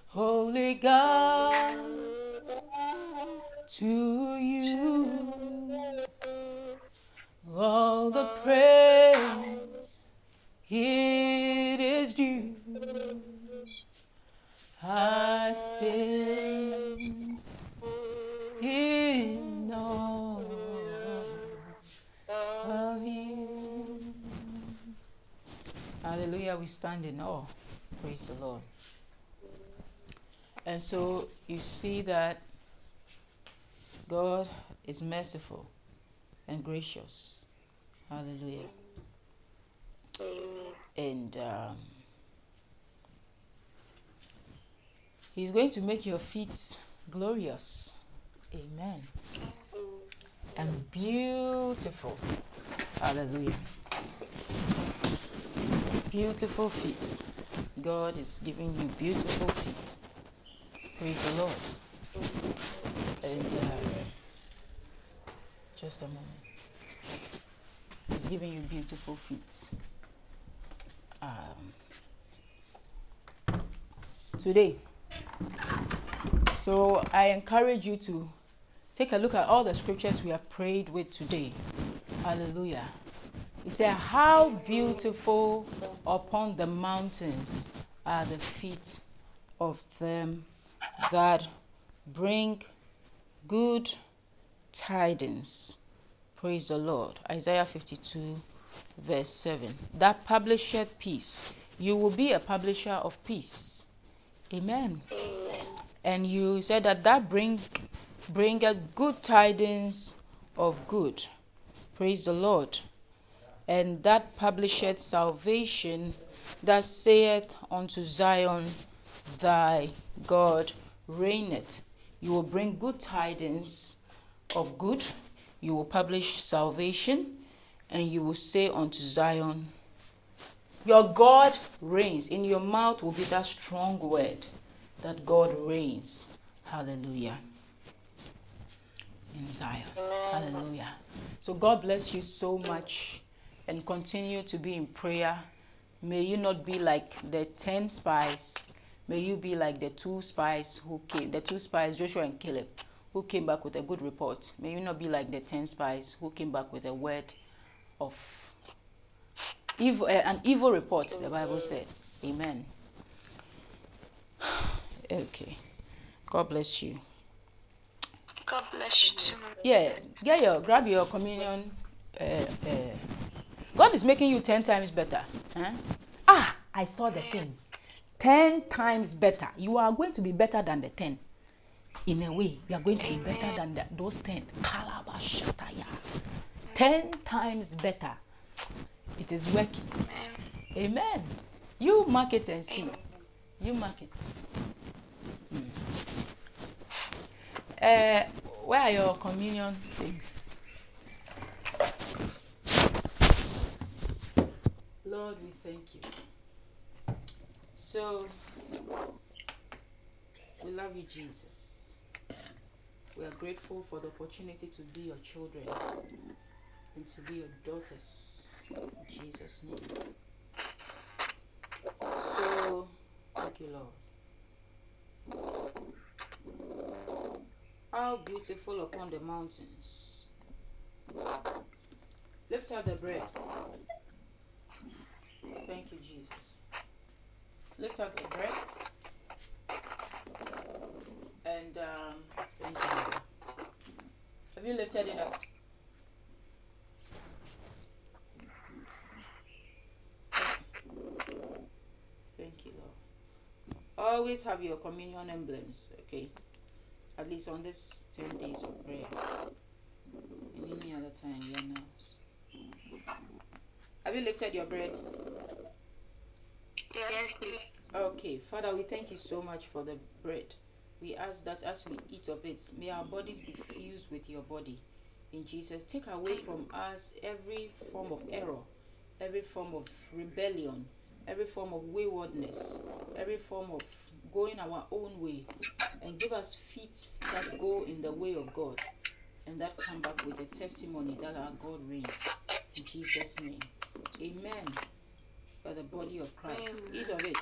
holy God, to you, all the praise it is due. I stand in awe of you. Hallelujah, we stand in awe. Praise the Lord. And so you see that God is merciful and gracious. Hallelujah. And um, He's going to make your feet glorious. Amen. And beautiful. Hallelujah. Beautiful feet. God is giving you beautiful feet. Praise the Lord. And uh, just a moment. He's giving you beautiful feet. Um, today. So I encourage you to take a look at all the scriptures we have prayed with today. Hallelujah. He said, How beautiful upon the mountains are the feet of them that bring good tidings. Praise the Lord. Isaiah 52, verse 7. That publisheth peace. You will be a publisher of peace. Amen. And you said that that bring bringeth good tidings of good. Praise the Lord. And that publisheth salvation that saith unto Zion, Thy God reigneth. You will bring good tidings of good. You will publish salvation. And you will say unto Zion, Your God reigns. In your mouth will be that strong word that God reigns. Hallelujah. In Zion. Hallelujah. So God bless you so much and continue to be in prayer. May you not be like the 10 spies. May you be like the two spies who came, the two spies, Joshua and Caleb, who came back with a good report. May you not be like the 10 spies who came back with a word of evil, uh, an evil report, the Bible said. Amen. <sighs> okay. God bless you. God bless you too. Yeah, get your grab your communion. Uh, uh, God is making you ten times better. Huh? Ah, I saw the thing. Ten times better. You are going to be better than the ten. In a way, you are going to be better than the, those ten. Kalabashataya. Ten times better. It is working. Amen. You mark it and see. You mark it. Hmm. Uh, where are your communion things? Lord, we thank you. So, we love you, Jesus. We are grateful for the opportunity to be your children and to be your daughters. In Jesus' name. So, thank you, Lord. How beautiful upon the mountains. Lift up the bread. Thank you, Jesus. Lift up the bread. And um, thank you. Have you lifted it up? Thank you, Lord. Always have your communion emblems, okay? At least on this 10 days of prayer. And any other time, your house. Have you lifted your bread? Yes. Okay, Father, we thank you so much for the bread. We ask that as we eat of it, may our bodies be fused with your body. In Jesus, take away from us every form of error, every form of rebellion, every form of waywardness, every form of going our own way, and give us feet that go in the way of God and that come back with a testimony that our God reigns. In Jesus' name. Amen. By the body of Christ. Eat of it.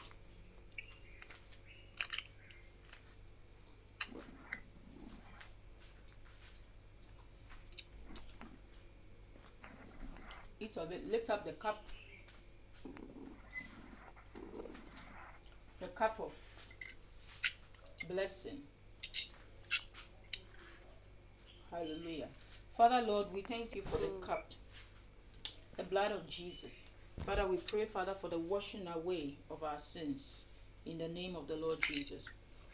Eat of it. Lift up the cup. The cup of blessing. Hallelujah. Father, Lord, we thank you for the mm. cup, the blood of Jesus. Father, we pray, Father, for the washing away of our sins in the name of the Lord Jesus.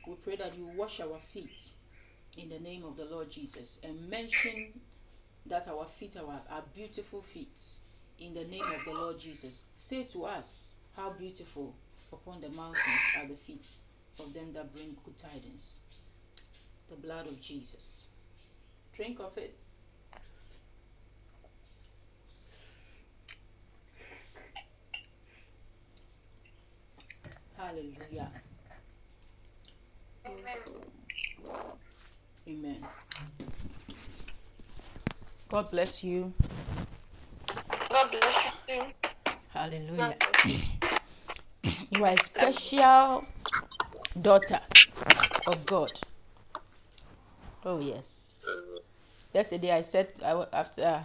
We pray that you wash our feet in the name of the Lord Jesus and mention that our feet are, are beautiful feet in the name of the Lord Jesus. Say to us how beautiful upon the mountains are the feet of them that bring good tidings. The blood of Jesus. Drink of it. Hallelujah. Amen. God bless you. God bless you. Hallelujah. <coughs> You are a special daughter of God. Oh, yes. Yesterday I said, I, after uh,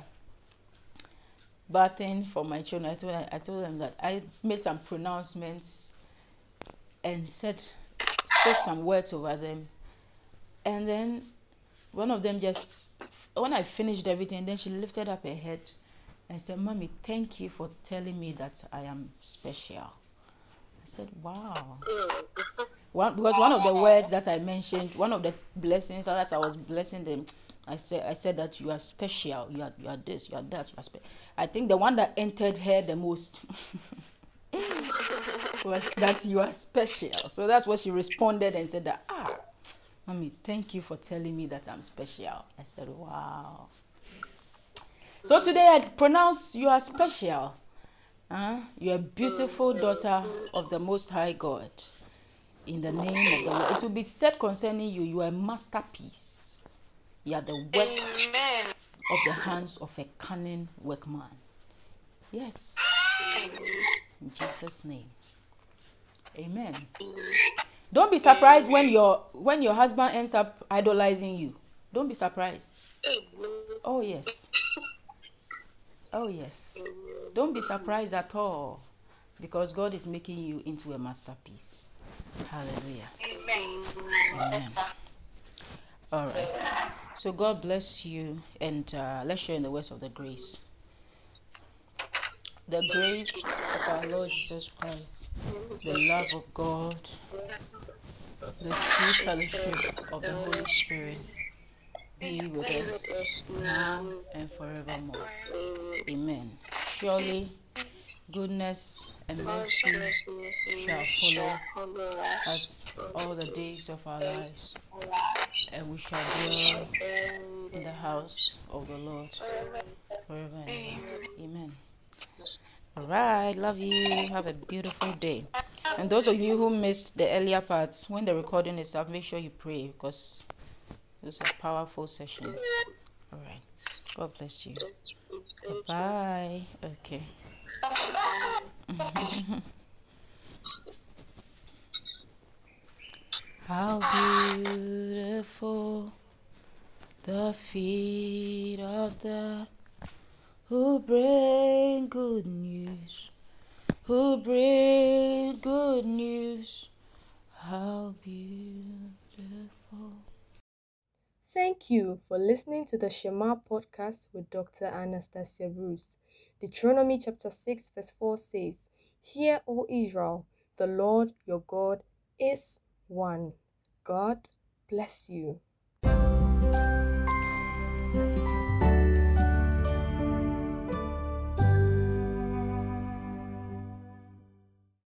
bathing for my children, I told, I told them that I made some pronouncements and said, spoke some words over them. And then one of them just, when I finished everything, then she lifted up her head and said, Mommy, thank you for telling me that I am special. I said, Wow. Mm. <laughs> One, because one of the words that I mentioned, one of the blessings, as I was blessing them, I said, I said that you are special. You are, you are this, you are that. You are spe-. I think the one that entered her the most <laughs> was that you are special. So that's what she responded and said that, ah, mommy, thank you for telling me that I'm special. I said, wow. So today I pronounce you are special. Huh? You're a beautiful daughter of the Most High God. In the name of the Lord. It will be said concerning you, you are a masterpiece. You are the work Amen. of the hands of a cunning workman. Yes. In Jesus' name. Amen. Don't be surprised when your when your husband ends up idolizing you. Don't be surprised. Oh yes. Oh yes. Don't be surprised at all. Because God is making you into a masterpiece. Hallelujah. Amen. Amen. All right. So God bless you, and uh, let's share in the words of the grace. The grace of our Lord Jesus Christ, the love of God, the sweet fellowship of the Holy Spirit be with us now and forevermore. Amen. Surely goodness and mercy shall follow us all the days of our lives, and we shall dwell in the house of the Lord forever and. Amen. All right, love you. Have a beautiful day. And those of you who missed the earlier parts, when the recording is up, make sure you pray because those are powerful sessions. All right. God bless you. Bye. Okay. Mm-hmm. How beautiful the feet of the who bring good news, who bring good news. How beautiful. Thank you for listening to the Shema podcast with Dr. Anastasia Bruce. Deuteronomy chapter 6, verse 4 says, Hear, O Israel, the Lord your God is one. God bless you.